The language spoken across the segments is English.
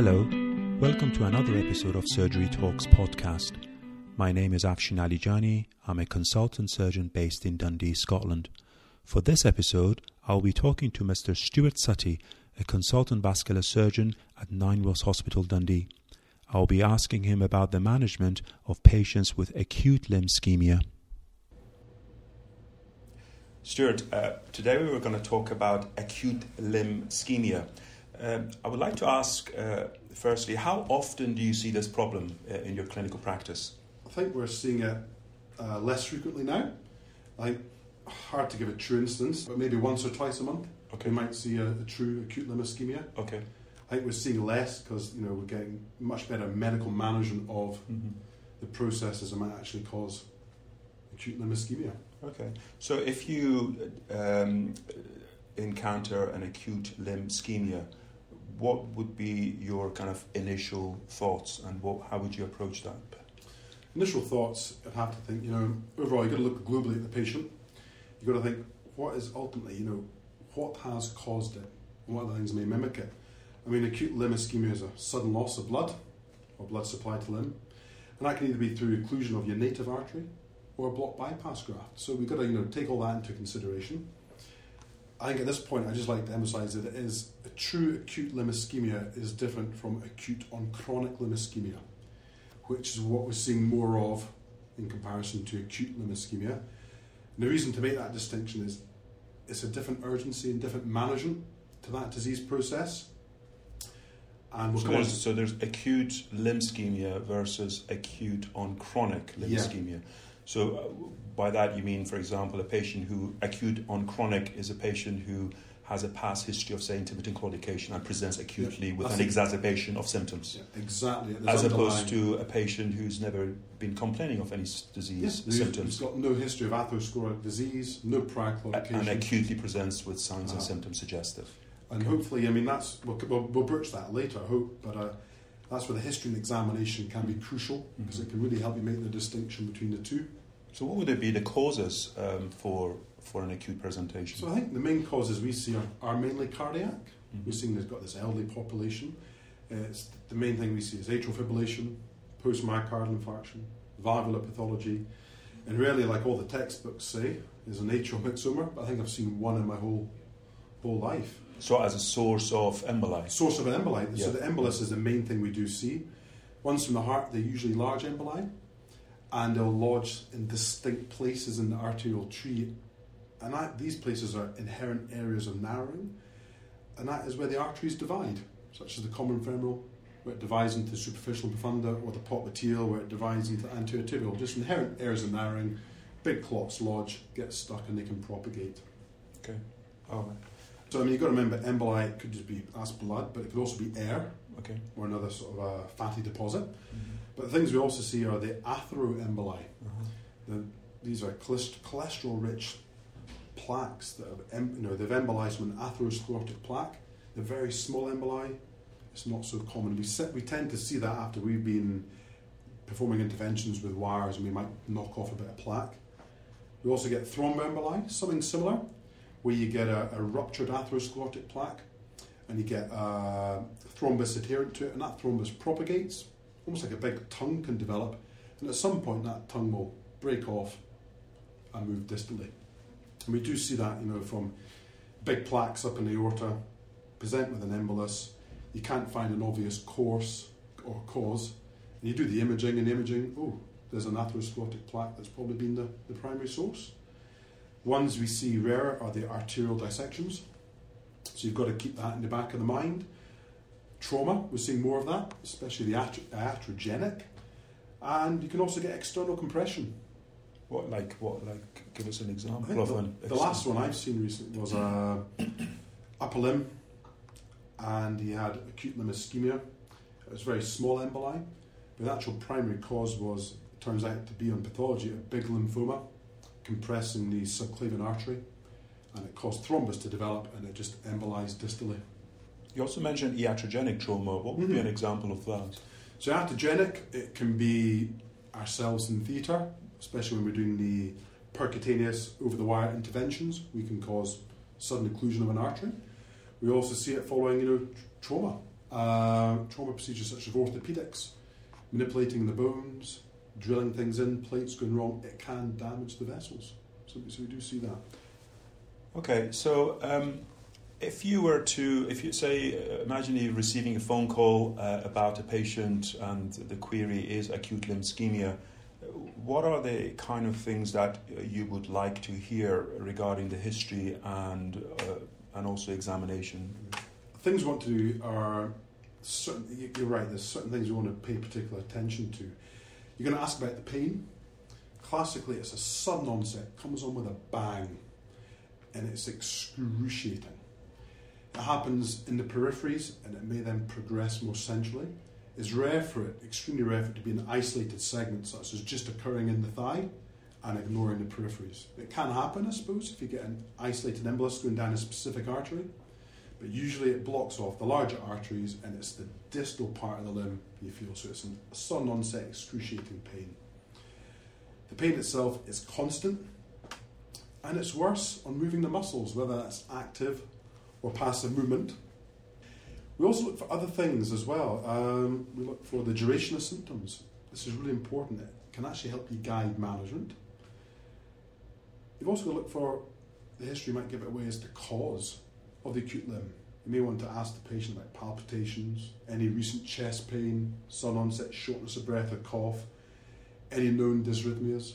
Hello, welcome to another episode of Surgery Talks podcast. My name is Afshin Alijani. I'm a consultant surgeon based in Dundee, Scotland. For this episode, I'll be talking to Mr. Stuart Suttie, a consultant vascular surgeon at Ninewells Hospital, Dundee. I'll be asking him about the management of patients with acute limb ischemia. Stuart, uh, today we were going to talk about acute limb ischemia. Um, I would like to ask, uh, firstly, how often do you see this problem uh, in your clinical practice? I think we're seeing it uh, less frequently now. I think hard to give a true instance, but maybe once or twice a month. Okay. We might see a, a true acute limb ischemia. Okay. I think we're seeing less because you know we're getting much better medical management of Mm-hmm. the processes that might actually cause acute limb ischemia. Okay. So if you um, encounter an acute limb ischemia, what would be your kind of initial thoughts and what, how would you approach that? Initial thoughts, I'd have to think, you know, overall, you've got to look globally at the patient. You've got to think, what is ultimately, you know, what has caused it? What other things may mimic it? I mean, acute limb ischemia is a sudden loss of blood or blood supply to limb. And that can either be through occlusion of your native artery or a block bypass graft. So we've got to, you know, take all that into consideration. I think at this point, I just like to emphasise that it is a true acute limb ischemia is different from acute on chronic limb ischemia, which is what we're seeing more of in comparison to acute limb ischemia. And the reason to make that distinction is it's a different urgency and different management to that disease process. And we'll So there's, so there's acute limb ischemia versus acute on chronic limb Yeah. ischemia. So uh, by that you mean, for example, a patient who acute on chronic is a patient who has a past history of, say, intermittent claudication and presents acutely with an exacerbation of symptoms. Yeah, exactly. As opposed to a patient who's never been complaining of any disease Yes, symptoms who's got no history of atherosclerotic disease, no prior claudication. and acutely presents with signs and Uh-huh. symptoms suggestive. And Okay. hopefully, I mean, that's we'll, we'll, we'll broach that later, I hope, but uh, that's where the history and examination can be crucial because Mhm. it can really help you make the distinction between the two. So what would it be the causes um, for for an acute presentation? So I think the main causes we see are, are mainly cardiac. Mhm. We're seeing they've got this elderly population. Uh, it's the main thing we see is atrial fibrillation, post myocardial infarction, valvular pathology, and really, like all the textbooks say, is an atrial myxoma. But I think I've seen one in my whole whole life. So as a source of emboli. Source of an emboli. Yeah. So the embolus is the main thing we do see. Ones from the heart, they're usually large emboli, and they'll lodge in distinct places in the arterial tree. And that, these places are inherent areas of narrowing, and that is where the arteries divide, such as the common femoral, where it divides into superficial and profunda, or the popliteal, where it divides into anterior tibial. Just inherent areas of narrowing. Big clots lodge, get stuck, and they can propagate. Okay. Oh, So I mean, you've got to remember, emboli could just be that's blood, but it could also be air okay. or another sort of uh, fatty deposit. But the things we also see are the atheroemboli. Uh-huh. The, these are cholesterol-rich plaques that have, em- you know, they've embolized from an atherosclerotic plaque. They're very small emboli. It's not so common. We we tend to see that after we've been performing interventions with wires, and we might knock off a bit of plaque. We also get thromboemboli, something similar, where you get a, a ruptured atherosclerotic plaque, and you get a thrombus adherent to it, and that thrombus propagates, almost like a big tongue can develop, and at some point that tongue will break off and move distally. And we do see that, you know, from big plaques up in the aorta, present with an embolus. You can't find an obvious course or cause. And you do the imaging, and imaging, oh, there's an atherosclerotic plaque that's probably been the, the primary source. Ones we see rare are the arterial dissections. So you've got to keep that in the back of the mind. Trauma, we're seeing more of that, especially the iat- iatrogenic. And you can also get external compression. What like what like? Give us an example of the, an. the last one I've seen recently was a uh, upper limb, and he had acute limb ischemia. It was very small emboli, but the actual primary cause was turns out to be on pathology a big lymphoma compressing the subclavian artery, and it caused thrombus to develop, and it just embolized distally. You also mentioned iatrogenic trauma. What would be Mhm. an example of that? So iatrogenic, it can be ourselves in theatre, especially when we're doing the percutaneous over-the-wire interventions. We can cause sudden occlusion of an artery. We also see it following, you know, tr- trauma. Uh, trauma procedures such as orthopedics, manipulating the bones, drilling things in, plates going wrong, it can damage the vessels. So, so we do see that. Okay, so um, if you were to, if you say, uh, imagine you receiving a phone call uh, about a patient and the query is acute limb ischemia, what are the kind of things that you would like to hear regarding the history and uh, and also examination? Things we want to do are certain. You're right. There's certain things you want to pay particular attention to. You're going to ask about the pain. Classically, it's a sudden onset, comes on with a bang, and it's excruciating. It happens in the peripheries, and it may then progress more centrally. It's rare for it, extremely rare for it to be an isolated segment, such as just occurring in the thigh and ignoring the peripheries. It can happen, I suppose, if you get an isolated embolus going down a specific artery, but usually it blocks off the larger arteries and it's the distal part of the limb you feel. So it's a sudden onset excruciating pain. The pain itself is constant and it's worse on moving the muscles, whether that's active or passive movement. We also look for other things as well. Um, we look for the duration of symptoms. This is really important. It can actually help you guide management. You've also got to look for the history might give it away as the cause of the acute limb. You may want to ask the patient about palpitations, any recent chest pain, sudden onset shortness of breath or cough, any known dysrhythmias.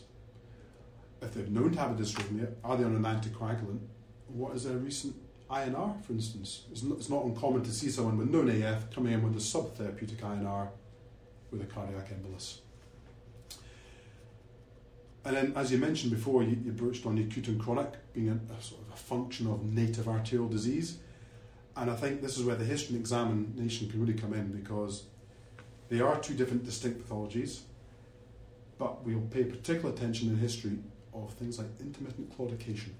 If they've known to have a dysrhythmia, are they on an anticoagulant? What is their recent INR, for instance. It's not, it's not uncommon to see someone with known AF coming in with a subtherapeutic INR with a cardiac embolus. And then, as you mentioned before, you, you broached on acute and chronic being a, a, sort of a function of native arterial disease. And I think this is where the history and examination can really come in because they are two different distinct pathologies, but we'll pay particular attention in history of things like intermittent claudication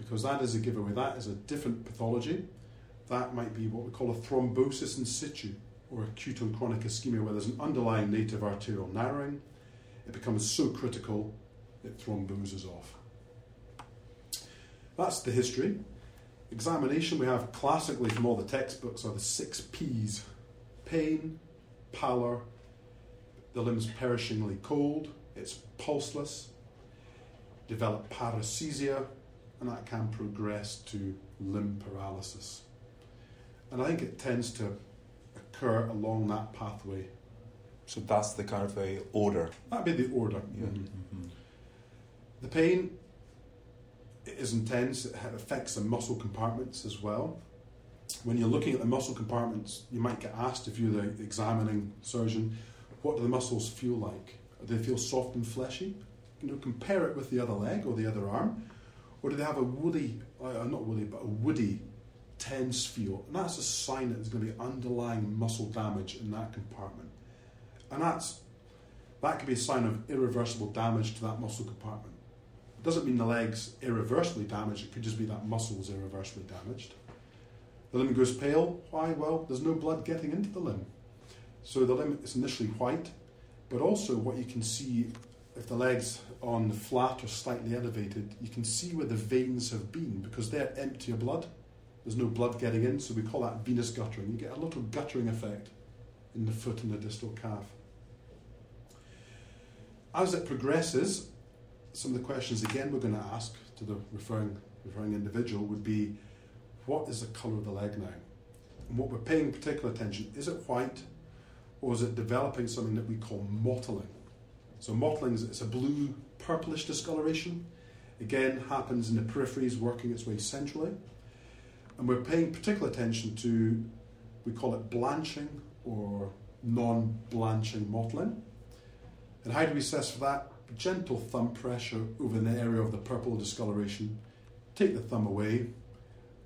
because that is a giveaway. That is a different pathology. That might be what we call a thrombosis in situ or acute and chronic ischemia, where there's an underlying native arterial narrowing. It becomes so critical it thromboses off. That's the history. Examination we have classically from all the textbooks are the six P's pain, pallor, the limbs perishingly cold, it's pulseless, develop paresthesia, and that can progress to limb paralysis. And I think it tends to occur along that pathway. So that's the kind of a order. That'd be the order. Yeah. Mm-hmm. The pain is intense. It affects the muscle compartments as well. When you're looking at the muscle compartments, you might get asked if you're the examining surgeon, what do the muscles feel like? Do they feel soft and fleshy? You know, compare it with the other leg or the other arm or do they have a woody, uh, not woody, but a woody, tense feel? And that's a sign that there's going to be underlying muscle damage in that compartment. And that's that could be a sign of irreversible damage to that muscle compartment. It doesn't mean the leg's irreversibly damaged, it could just be that muscle is irreversibly damaged. The limb goes pale. Why? Well, there's no blood getting into the limb. So the limb is initially white, but also what you can see if the leg's on flat or slightly elevated, you can see where the veins have been because they're empty of blood. There's no blood getting in, so we call that venous guttering. You get a little guttering effect in the foot and the distal calf. As it progresses, some of the questions again we're going to ask to the referring, referring individual would be what is the colour of the leg now? And what we're paying particular attention is it white or is it developing something that we call mottling? So mottling is a blue purplish discoloration. Again, happens in the peripheries, working its way centrally. And we're paying particular attention to, we call it blanching or non blanching mottling. And how do we assess for that? Gentle thumb pressure over the area of the purple discoloration. Take the thumb away.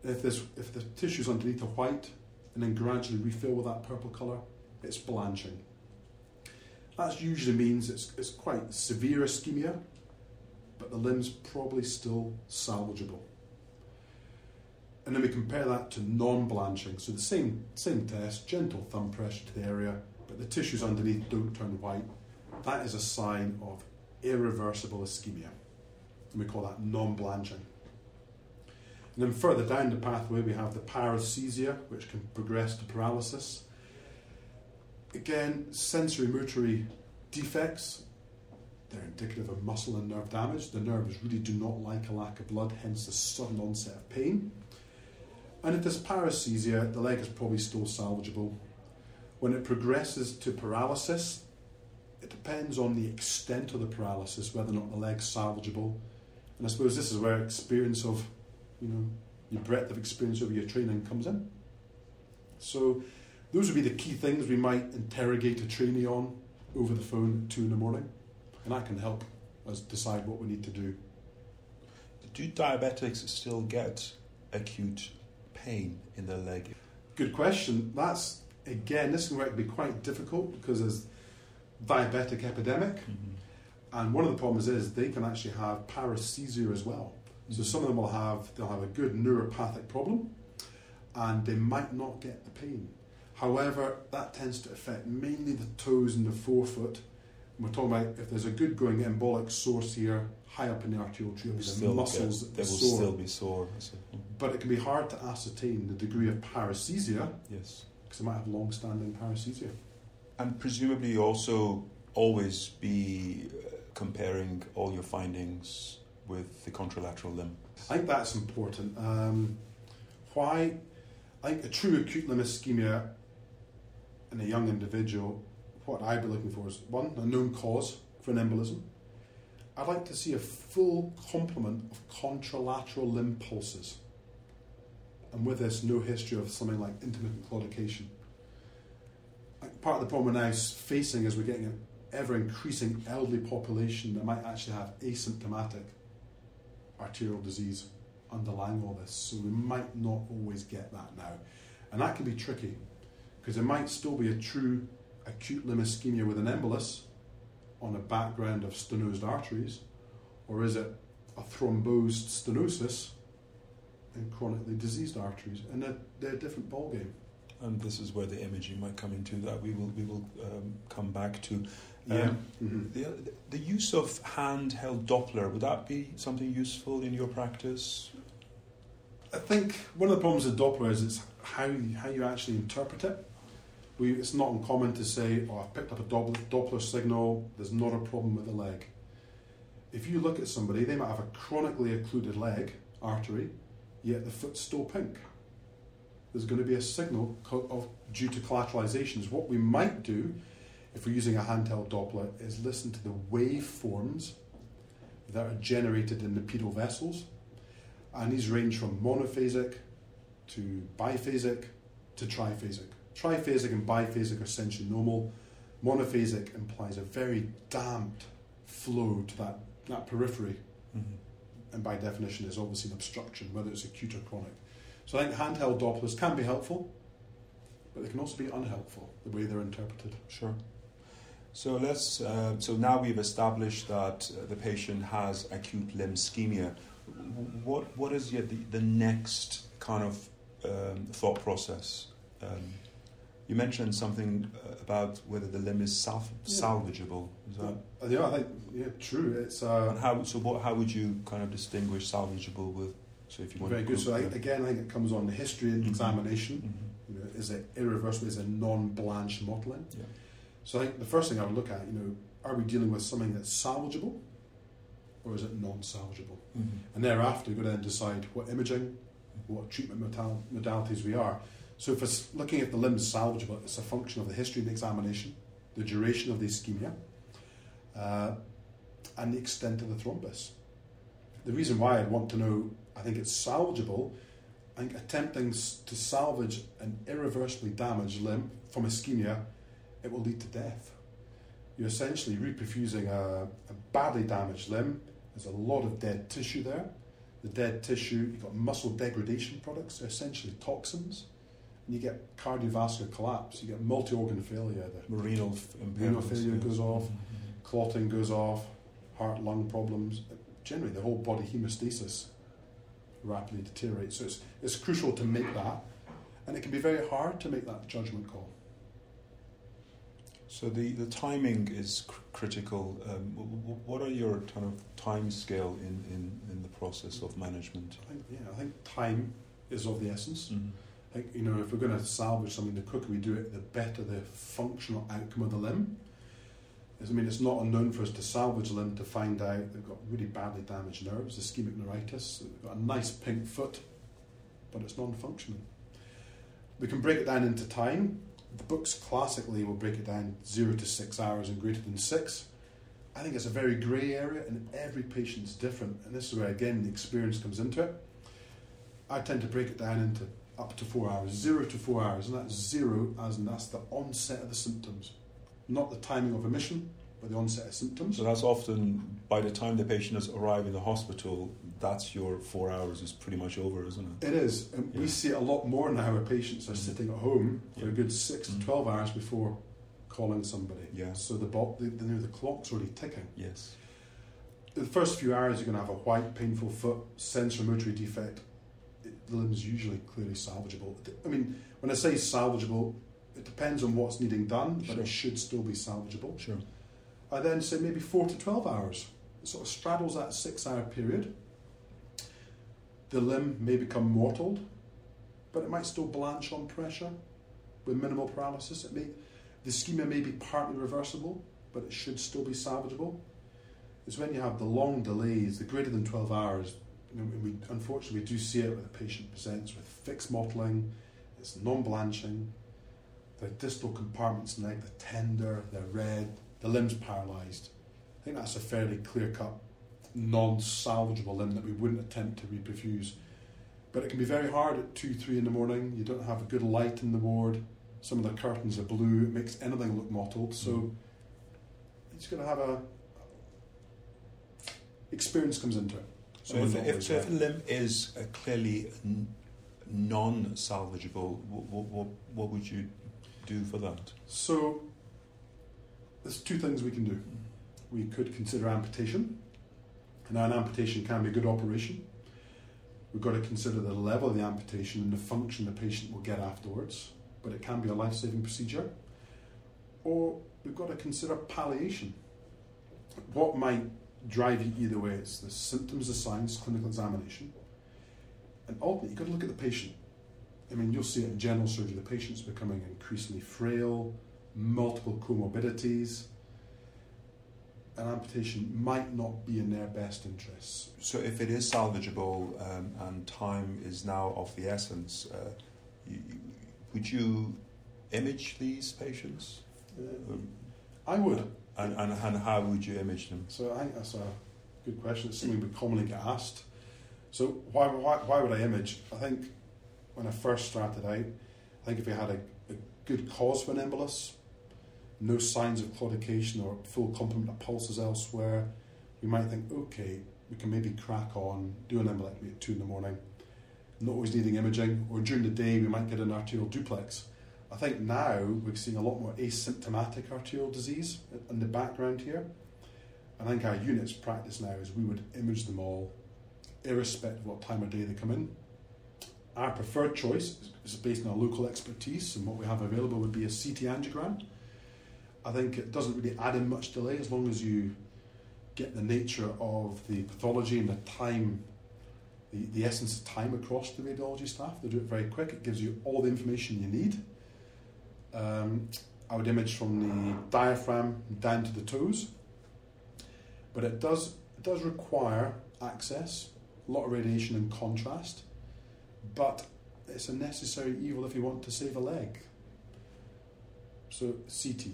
If, this, if the tissues underneath are white, and then gradually refill with that purple colour, it's blanching. That usually means it's, it's quite severe ischemia, but the limb's probably still salvageable. And then we compare that to non blanching. So the same, same test, gentle thumb pressure to the area, but the tissues underneath don't turn white. That is a sign of irreversible ischemia. And we call that non blanching. And then further down the pathway, we have the paresthesia, which can progress to paralysis. Again, sensory motory defects, they're indicative of muscle and nerve damage. The nerves really do not like a lack of blood, hence the sudden onset of pain. And if there's paresthesia, the leg is probably still salvageable. When it progresses to paralysis, it depends on the extent of the paralysis, whether or not the leg's salvageable. And I suppose this is where experience of, you know, your breadth of experience over your training comes in. So those would be the key things we might interrogate a trainee on over the phone at two in the morning, and that can help us decide what we need to do. Do diabetics still get acute pain in their leg? Good question. That's again, this can be quite difficult because there's diabetic epidemic, mm-hmm. and one of the problems is they can actually have paresthesia as well. Mm-hmm. So some of them will have they'll have a good neuropathic problem, and they might not get the pain. However, that tends to affect mainly the toes and the forefoot. And we're talking about if there's a good going embolic source here, high up in the arterial tree, the muscles get, they will sore. still be sore. Mm-hmm. But it can be hard to ascertain the degree of paresthesia. Yes. Because they might have long-standing paresthesia. And presumably, also always be uh, comparing all your findings with the contralateral limb. I think that's important. Um, why? Think a true acute limb ischemia in a young individual, what I'd be looking for is one, a known cause for an embolism. I'd like to see a full complement of contralateral limb pulses. And with this, no history of something like intermittent claudication. Part of the problem we're now facing is we're getting an ever increasing elderly population that might actually have asymptomatic arterial disease underlying all this. So we might not always get that now. And that can be tricky because there might still be a true acute limb ischemia with an embolus on a background of stenosed arteries, or is it a thrombosed stenosis in chronically diseased arteries? And they're, they're a different ballgame. And this is where the imaging might come into that we will we will um, come back to. Yeah. Um, mm-hmm. the, the use of handheld Doppler would that be something useful in your practice? I think one of the problems with Doppler is it's how how you actually interpret it we, it's not uncommon to say, oh, I've picked up a Doppler, Doppler signal, there's not a problem with the leg. If you look at somebody, they might have a chronically occluded leg artery, yet the foot's still pink. There's going to be a signal of, due to collateralizations. What we might do, if we're using a handheld Doppler, is listen to the waveforms that are generated in the pedal vessels. And these range from monophasic to biphasic to triphasic. Triphasic and biphasic are essentially normal. Monophasic implies a very damped flow to that, that periphery. Mm-hmm. And by definition, is obviously an obstruction, whether it's acute or chronic. So I think handheld Dopplers can be helpful, but they can also be unhelpful the way they're interpreted. Sure. So let's. Uh, so now we've established that the patient has acute limb ischemia. What what is yet the the next kind of um, thought process? Um, you mentioned something uh, about whether the limb is salv- yeah. salvageable. Is that? Uh, yeah, I think yeah, true. It's uh, and how so. What, how would you kind of distinguish salvageable with? So if you want very good. So I, again, I think it comes on the history and mm-hmm. examination. Mm-hmm. You know, is it irreversible? Is it non-blanch mottling? Yeah. So I think the first thing I would look at, you know, are we dealing with something that's salvageable, or is it non-salvageable? Mm-hmm. And thereafter, you've got to then decide what imaging, what treatment modal- modalities we are. So if it's looking at the limbs salvageable, it's a function of the history of the examination, the duration of the ischemia, uh, and the extent of the thrombus. The reason why I'd want to know, I think it's salvageable, I think attempting to salvage an irreversibly damaged limb from ischemia, it will lead to death. You're essentially reperfusing a, a badly damaged limb. There's a lot of dead tissue there. The dead tissue, you've got muscle degradation products, they're essentially toxins and you get cardiovascular collapse, you get multi-organ failure. The renal, renal failure goes off, mm-hmm. clotting goes off, heart lung problems. Generally, the whole body hemostasis rapidly deteriorate. So it's, it's crucial to make that, and it can be very hard to make that judgment call. So the, the timing is cr- critical. Um, w- w- what are your kind of time scale in, in, in the process of management? I think, yeah, I think time is of the essence. Mm. I think, you know, if we're going to salvage something, the quicker we do it, the better the functional outcome of the limb. I mean, it's not unknown for us to salvage limb to find out they've got really badly damaged nerves, ischemic neuritis, they've got a nice pink foot, but it's non-functioning. We can break it down into time. The books classically will break it down zero to six hours and greater than six. I think it's a very grey area, and every patient's different. And this is where again the experience comes into it. I tend to break it down into up to four hours, zero to four hours, and that's zero as in that's the onset of the symptoms, not the timing of emission, but the onset of symptoms. So that's often by the time the patient has arrived in the hospital, that's your four hours is pretty much over, isn't it? It is, and we see it a lot more now where patients are Mhm. sitting at home for a good six to Mhm. twelve hours before calling somebody. Yeah. So the, bo- the, the, the clock's already ticking. Yes. The first few hours, you're going to have a white, painful foot, sensory sensorimotory defect. It, the limb's usually clearly salvageable. I mean, when I say salvageable, it depends on what's needing done, but Sure. it should still be salvageable. Sure. I then say maybe four to 12 hours. It sort of straddles that six hour period. The limb may become mottled, but it might still blanch on pressure with minimal paralysis. It may, the ischemia may be partly reversible, but it should still be salvageable. It's when you have the long delays, the greater than 12 hours, you know, and we, unfortunately we do see it when the patient presents with fixed mottling, it's non-blanching, the distal compartments in the tender, they're red, the limb's paralysed. I think that's a fairly clear-cut, non-salvageable limb that we wouldn't attempt to reperfuse. But it can be very hard at two, three in the morning. You don't have a good light in the ward. Some of the curtains are blue. It makes anything look mottled. So Mm. it's going to have a experience comes into it. So if, if, if a limb is clearly non-salvageable, what, what, what would you do for that? So there's two things we can do. We could consider amputation. Now, an amputation can be a good operation. We've got to consider the level of the amputation and the function the patient will get afterwards, but it can be a life saving procedure. Or we've got to consider palliation. What might drive you either way? It's the symptoms, the signs, clinical examination. And ultimately, you've got to look at the patient. I mean, you'll see it in general surgery, the patient's becoming increasingly frail, multiple comorbidities. An amputation might not be in their best interests. So if it is salvageable um, and time is now of the essence, uh, you, would you image these patients? Um, I would. and, and, and how would you image them? So I think that's a good question. It's something we commonly get asked. So why, why, why would I image? I think when I first started out, I think if we had a, a good cause for an embolus, no signs of claudication or full complement of pulses elsewhere, we might think, okay, we can maybe crack on, do an embolectomy at 2 in the morning, not always needing imaging, or during the day we might get an arterial duplex. I think now we're seeing a lot more asymptomatic arterial disease in the background here. And I think our unit's practice now is we would image them all, irrespective of what time of day they come in. Our preferred choice is based on our local expertise, and what we have available would be a CT angiogram. I think it doesn't really add in much delay as long as you get the nature of the pathology and the time, the, the essence of time across the radiology staff. They do it very quick, it gives you all the information you need. Um, I would image from the diaphragm down to the toes, but it does it does require access, a lot of radiation and contrast, but it's a necessary evil if you want to save a leg. So CT.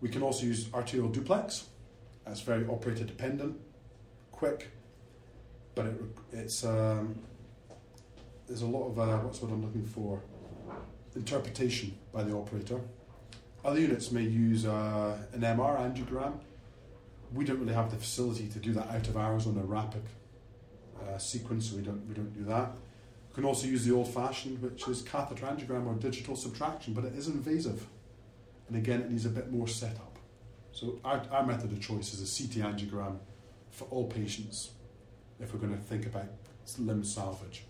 We can also use arterial duplex. That's very operator dependent, quick, but it, it's um, there's a lot of uh, what's what I'm looking for interpretation by the operator. Other units may use uh, an MR angiogram. We don't really have the facility to do that out of hours on a rapid uh, sequence, so we don't we don't do that. We can also use the old-fashioned, which is catheter angiogram or digital subtraction, but it is invasive, and again, it needs a bit more setup. So our, our method of choice is a CT angiogram for all patients if we're going to think about limb salvage.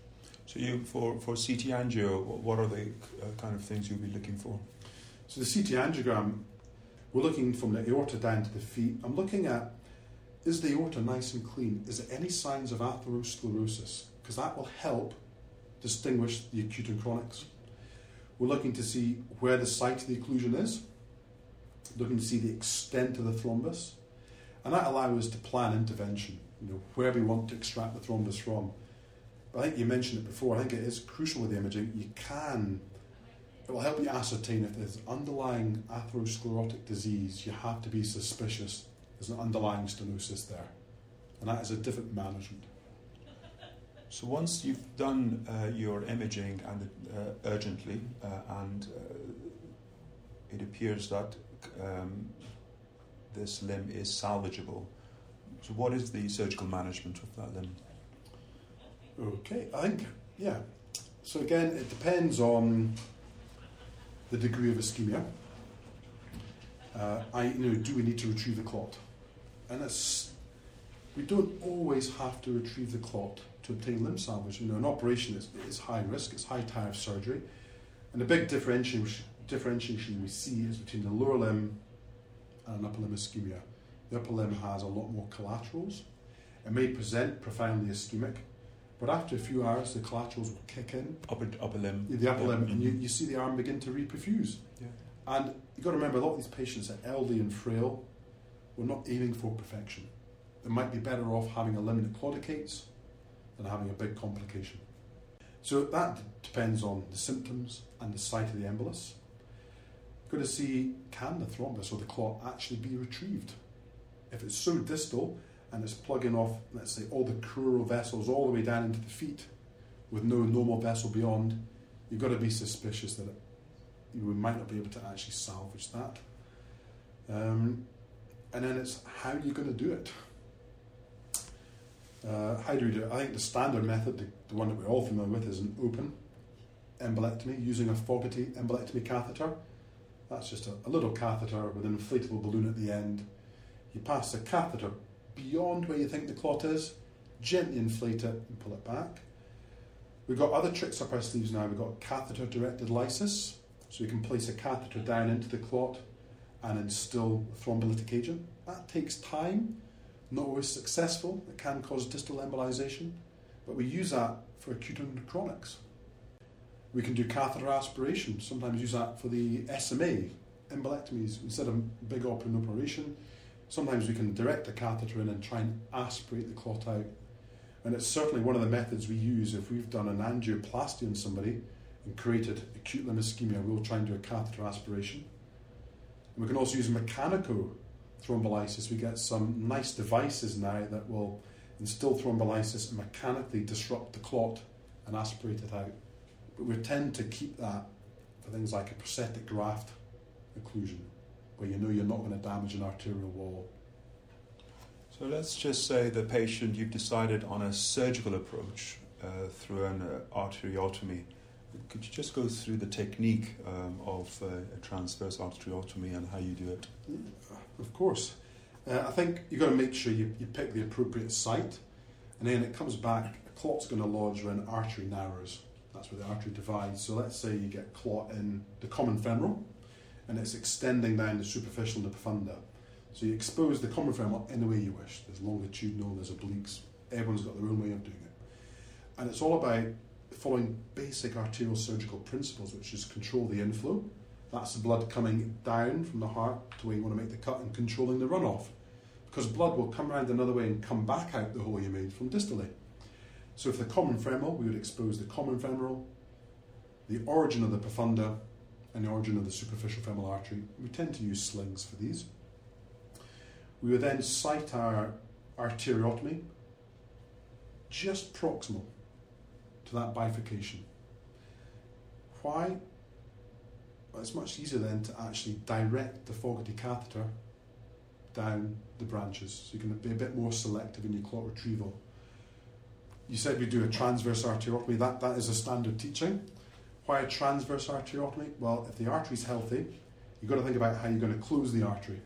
So you for, for CT angio, what are the uh, kind of things you'll be looking for? So the CT angiogram, We're looking from the aorta down to the feet. I'm looking at is the aorta nice and clean? Is there any signs of atherosclerosis? Because that will help distinguish the acute and chronics. We're looking to see where the site of the occlusion is, looking to see the extent of the thrombus, and that allows us to plan intervention, you know, where we want to extract the thrombus from. But I think you mentioned it before, I think it is crucial with the imaging. You can, it will help you ascertain if there's underlying atherosclerotic disease, you have to be suspicious there's an underlying stenosis there. And that is a different management. So once you've done uh, your imaging and uh, urgently, uh, and uh, it appears that um, this limb is salvageable, so what is the surgical management of that limb? Okay, I think yeah. So again, it depends on the degree of ischemia. Uh, I you know do we need to retrieve the clot, and it's we don't always have to retrieve the clot to obtain limb salvage. You know, an operation is, is high risk, it's high tariff surgery, and the big differentiation, differentiation we see is between the lower limb and an upper limb ischemia. The upper limb has a lot more collaterals. It may present profoundly ischemic, but after a few hours, the collaterals will kick in. Upper, upper limb. The upper limb, and you, mm-hmm. you see the arm begin to reperfuse. Yeah. And you've got to remember, a lot of these patients are elderly and frail. We're not aiming for perfection. They might be better off having a limb that claudicates than having a big complication. So that depends on the symptoms and the site of the embolus. Got to see can the thrombus or the clot actually be retrieved. If it's so distal and it's plugging off, let's say, all the crural vessels all the way down into the feet with no normal vessel beyond, you've got to be suspicious that it, we might not be able to actually salvage that. Um, and then it's how you're you going to do it? Uh, how do we do it? I think the standard method, the, the, one that we're all familiar with, is an open embolectomy using a Fogarty embolectomy catheter. That's just a, a little catheter with an inflatable balloon at the end. You pass the catheter beyond where you think the clot is, gently inflate it and pull it back. We've got other tricks up our sleeves now. We've got catheter directed lysis, so you can place a catheter down into the clot and instill thrombolytic agent. That takes time not always successful. It can cause distal embolization, but we use that for acute chronics. We can do catheter aspiration, sometimes use that for the SMA, embolectomies, instead of big open operation. Sometimes we can direct a catheter in and try and aspirate the clot out. And it's certainly one of the methods we use if we've done an angioplasty on somebody and created acute limb ischemia, we'll try and do a catheter aspiration. And we can also use mechanical thrombolysis, we get some nice devices now that will instill thrombolysis and mechanically disrupt the clot and aspirate it out. But we tend to keep that for things like a prosthetic graft occlusion, where you know you're not going to damage an arterial wall. So let's just say the patient, you've decided on a surgical approach uh, through an uh, arteriotomy. Could you just go through the technique um, of uh, a transverse arteriotomy and how you do it? Of course. Uh, I think you've got to make sure you, you pick the appropriate site, and then it comes back, a clot's going to lodge where an artery narrows. That's where the artery divides. So let's say you get clot in the common femoral, and it's extending down the superficial and the profunda. So you expose the common femoral any way you wish. There's longitudinal, there's obliques. Everyone's got their own way of doing it. And it's all about following basic arterial surgical principles, which is control the inflow, that's the blood coming down from the heart to where you want to make the cut and controlling the runoff. Because blood will come around another way and come back out the hole you made from distally. So if the common femoral, we would expose the common femoral, the origin of the profunda, and the origin of the superficial femoral artery. We tend to use slings for these. We would then site our arteriotomy just proximal to that bifurcation. Why? It's much easier then to actually direct the Fogarty catheter down the branches. So you can be a bit more selective in your clot retrieval. You said we do a transverse arteriotomy. That, that is a standard teaching. Why a transverse arteriotomy? Well, if the artery is healthy, you've got to think about how you're going to close the artery.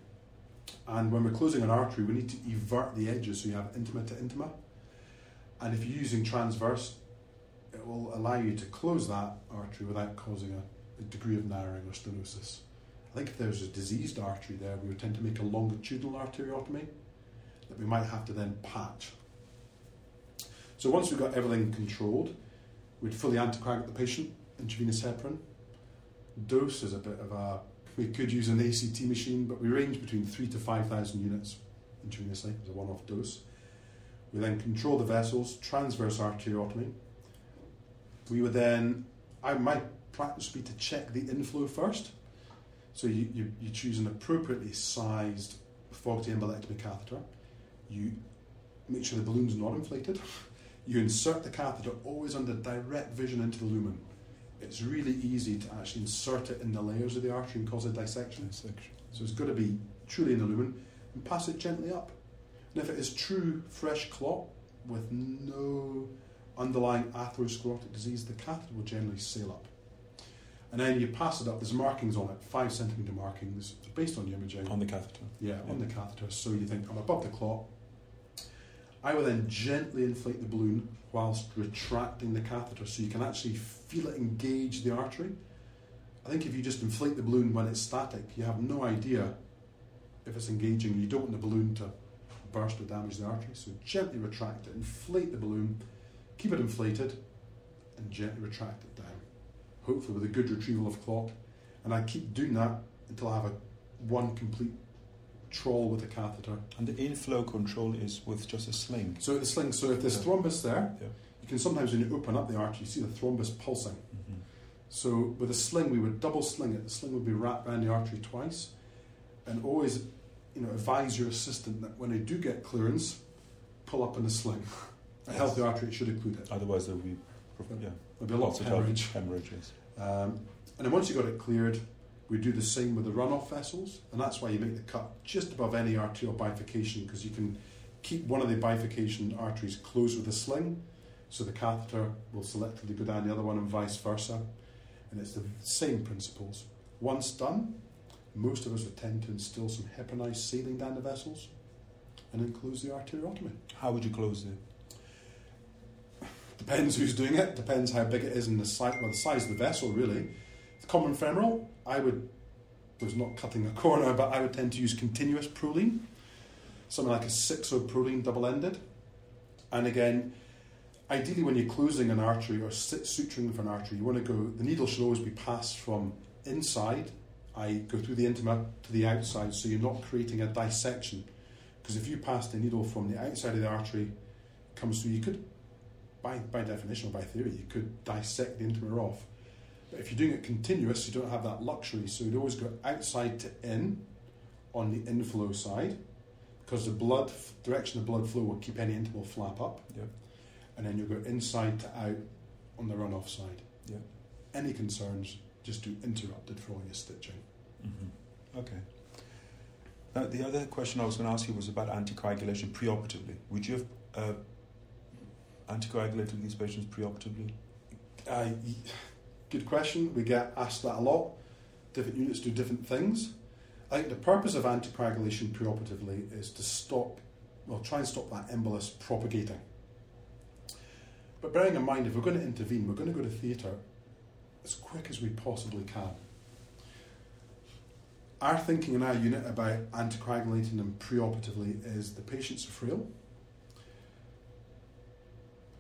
And when we're closing an artery, we need to evert the edges so you have intima to intima. And if you're using transverse, it will allow you to close that artery without causing a degree of narrowing or stenosis. I think if there's a diseased artery there, we would tend to make a longitudinal arteriotomy that we might have to then patch. So once we've got everything controlled, we'd fully anticoagulate the patient, intravenous heparin. Dose is a bit of a, we could use an ACT machine, but we range between three to 5,000 units intravenously as a one-off dose. We then control the vessels, transverse arteriotomy. We would then, I, my practice would be to check the inflow first. So you, you, you choose an appropriately sized Fogarty embolectomy catheter. You make sure the balloon's not inflated. You insert the catheter always under direct vision into the lumen. It's really easy to actually insert it in the layers of the artery and cause a dissection. Dissection. So it's got to be truly in the lumen and pass it gently up. And if it is true fresh clot with no underlying atherosclerotic disease, the catheter will generally sail up. And then you pass it up, there's markings on it, five centimetre markings, based on the imaging. On the catheter. Yeah, on the catheter. So you think, I'm above the clot. I will then gently inflate the balloon whilst retracting the catheter so you can actually feel it engage the artery. I think if you just inflate the balloon when it's static, you have no idea if it's engaging. You don't want the balloon to burst or damage the artery. So gently retract it, inflate the balloon, keep it inflated, and gently retract it down. Hopefully with a good retrieval of clot. And I keep doing that until I have a one complete trawl with a catheter. And the inflow control is with just a sling. So the sling, so if there's Yeah. thrombus there, Yeah. you can sometimes when you open up the artery, you see the thrombus pulsing. Mm-hmm. So with a sling, we would double sling it. The sling would be wrapped around the artery twice, and always, you know, advise your assistant that when they do get clearance, pull up in the sling. A Yes. healthy artery should include it. Otherwise, there will be yeah, There'll be lots of of hemorrhage. hemorrhages. Um, and then once you've got it cleared, we do the same with the runoff vessels, and that's why you make the cut just above any arterial bifurcation because you can keep one of the bifurcation arteries closed with a sling, so the catheter will selectively go down the other one and vice versa. And it's the same principles. Once done, most of us would tend to instill some heparinized saline down the vessels and then close the arteriotomy. How would you close it? Depends who's doing it. Depends how big it is and the size. Well, the size of the vessel really. The common femoral, I would. Was not cutting a corner, but I would tend to use continuous Prolene, something like a six-o Prolene double-ended. And again, ideally, when you're closing an artery or suturing an artery, you want to go. The needle should always be passed from inside. I go through the intima to the outside, so you're not creating a dissection. Because if you pass the needle from the outside of the artery, comes through, you could by, by definition or by theory, you could dissect the intima off. But if you're doing it continuous, you don't have that luxury. So you'd always go outside to in on the inflow side because the blood direction of blood flow will keep any intimal flap up. Yeah. And then you go inside to out on the runoff side. Yeah. Any concerns, just do interrupted for all your stitching. Mm-hmm. Okay. Now, the other question I was going to ask you was about anticoagulation preoperatively. Would you have uh, anticoagulated these patients preoperatively? Uh, good question. We get asked that a lot. Different units do different things. I think the purpose of anticoagulation preoperatively is to stop, well, try and stop that embolus propagating. But bearing in mind, if we're going to intervene, we're going to go to theatre as quick as we possibly can. Our thinking in our unit about anticoagulating them preoperatively is the patients are frail.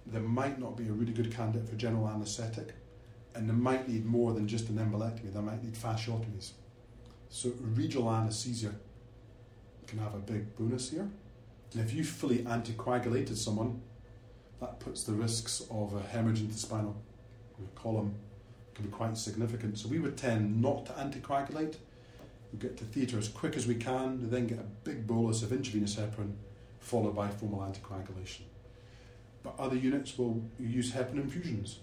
There might not be a really good candidate for general anaesthetic, and they might need more than just an embolectomy. They might need fasciotomies. So regional anaesthesia can have a big bonus here. And if you fully anticoagulated someone, that puts the risks of a hemorrhage into the spinal column can be quite significant. So we would tend not to anticoagulate. We get to theatre as quick as we can, then get a big bolus of intravenous heparin, followed by formal anticoagulation. But other units will use heparin infusions.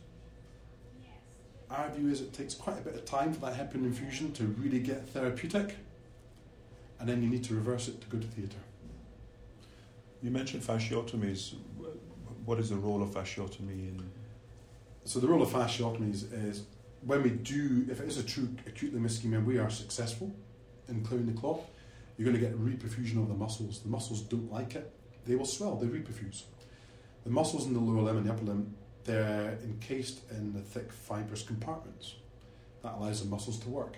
Our view is it takes quite a bit of time for that heparin infusion to really get therapeutic, and then you need to reverse it to go to theatre. You mentioned fasciotomies. What is the role of fasciotomy in? So the role of fasciotomies is when we do, if it is a true acute limb ischemia, we are successful in clearing the clot. You're going to get reperfusion of the muscles. The muscles don't like it; they will swell. They reperfuse. The muscles in the lower limb and the upper limb, they're encased in the thick fibrous compartments. That allows the muscles to work.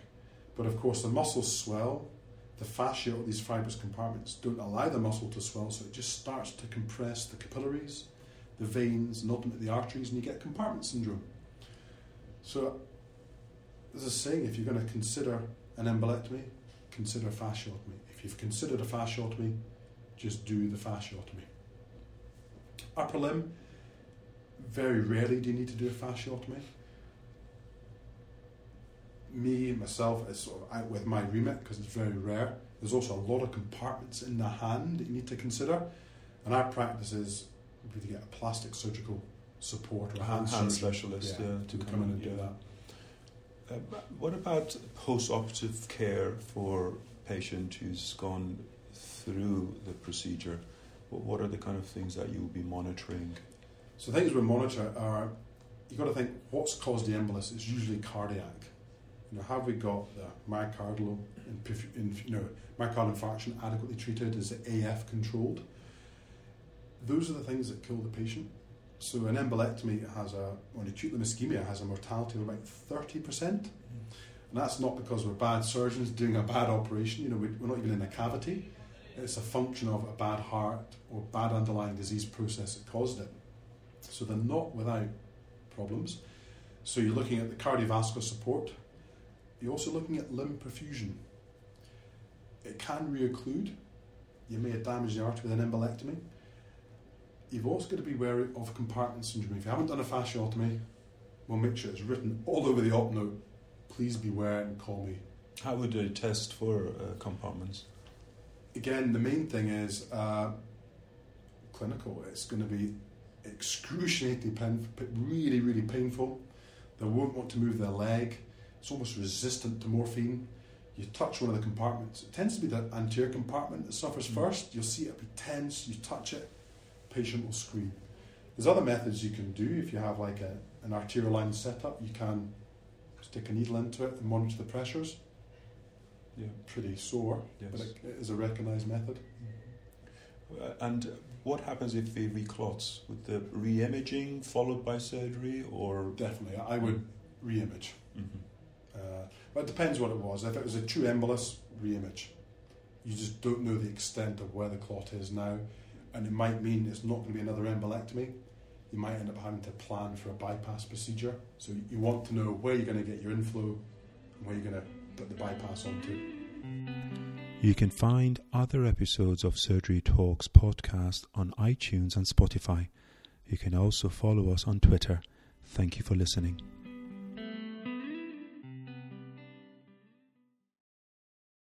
But of course, the muscles swell. The fascia or these fibrous compartments don't allow the muscle to swell, so it just starts to compress the capillaries, the veins, and ultimately the arteries, and you get compartment syndrome. So, there's a saying if you're going to consider an embolectomy, consider fasciotomy. If you've considered a fasciotomy, just do the fasciotomy. Upper limb, very rarely do you need to do a fasciotomy. Me, myself, is sort of out with my remit because it's very rare. There's also a lot of compartments in the hand that you need to consider. And our practice is to get a plastic surgical support or a hand, hand specialist yeah, yeah, to to come in and do that. Uh, what about post-operative care for a patient who's gone through the procedure? What what are the kind of things that you'll be monitoring? So things we monitor are you've got to think what's caused the embolus is usually cardiac. You know, have we got the myocardial, inf- you know, myocardial infarction adequately treated? Is it AF controlled? Those are the things that kill the patient. So an embolectomy has a, or an acute limb ischemia has a mortality of about 30%. Mm. And that's not because we're bad surgeons doing a bad operation. You know, we- we're not even in a cavity. It's a function of a bad heart or bad underlying disease process that caused it. So they're not without problems. So you're looking at the cardiovascular support. You're also looking at limb perfusion. It can reocclude. You may have damaged the artery with an embolectomy. You've also got to be wary of compartment syndrome. If you haven't done a fasciotomy, we'll make sure it's written all over the op note. Please beware and call me. How would they test for uh, compartments? Again, the main thing is uh, clinical. It's going to be excruciatingly painful, really, really painful. They won't want to move their leg. It's almost resistant to morphine. You touch one of the compartments. It tends to be the anterior compartment that suffers Mm. first. You'll see it be tense. You touch it, patient will scream. There's other methods you can do. If you have like a, an arterial line set up, you can stick a needle into it and monitor the pressures. Yeah. Pretty sore, Yes. but it, is a recognised method. Uh, and what happens if it reclots? With the re-imaging followed by surgery, or Definitely, I would re-image. Mhm. Uh, but it depends what it was. If it was a true embolus, re-image. You just don't know the extent of where the clot is now, and it might mean it's not going to be another embolectomy. You might end up having to plan for a bypass procedure. So you want to know where you're going to get your inflow and where you're going to the bypass onto. You can find other episodes of Surgery Talks podcast on iTunes and Spotify. You can also follow us on Twitter. Thank you for listening.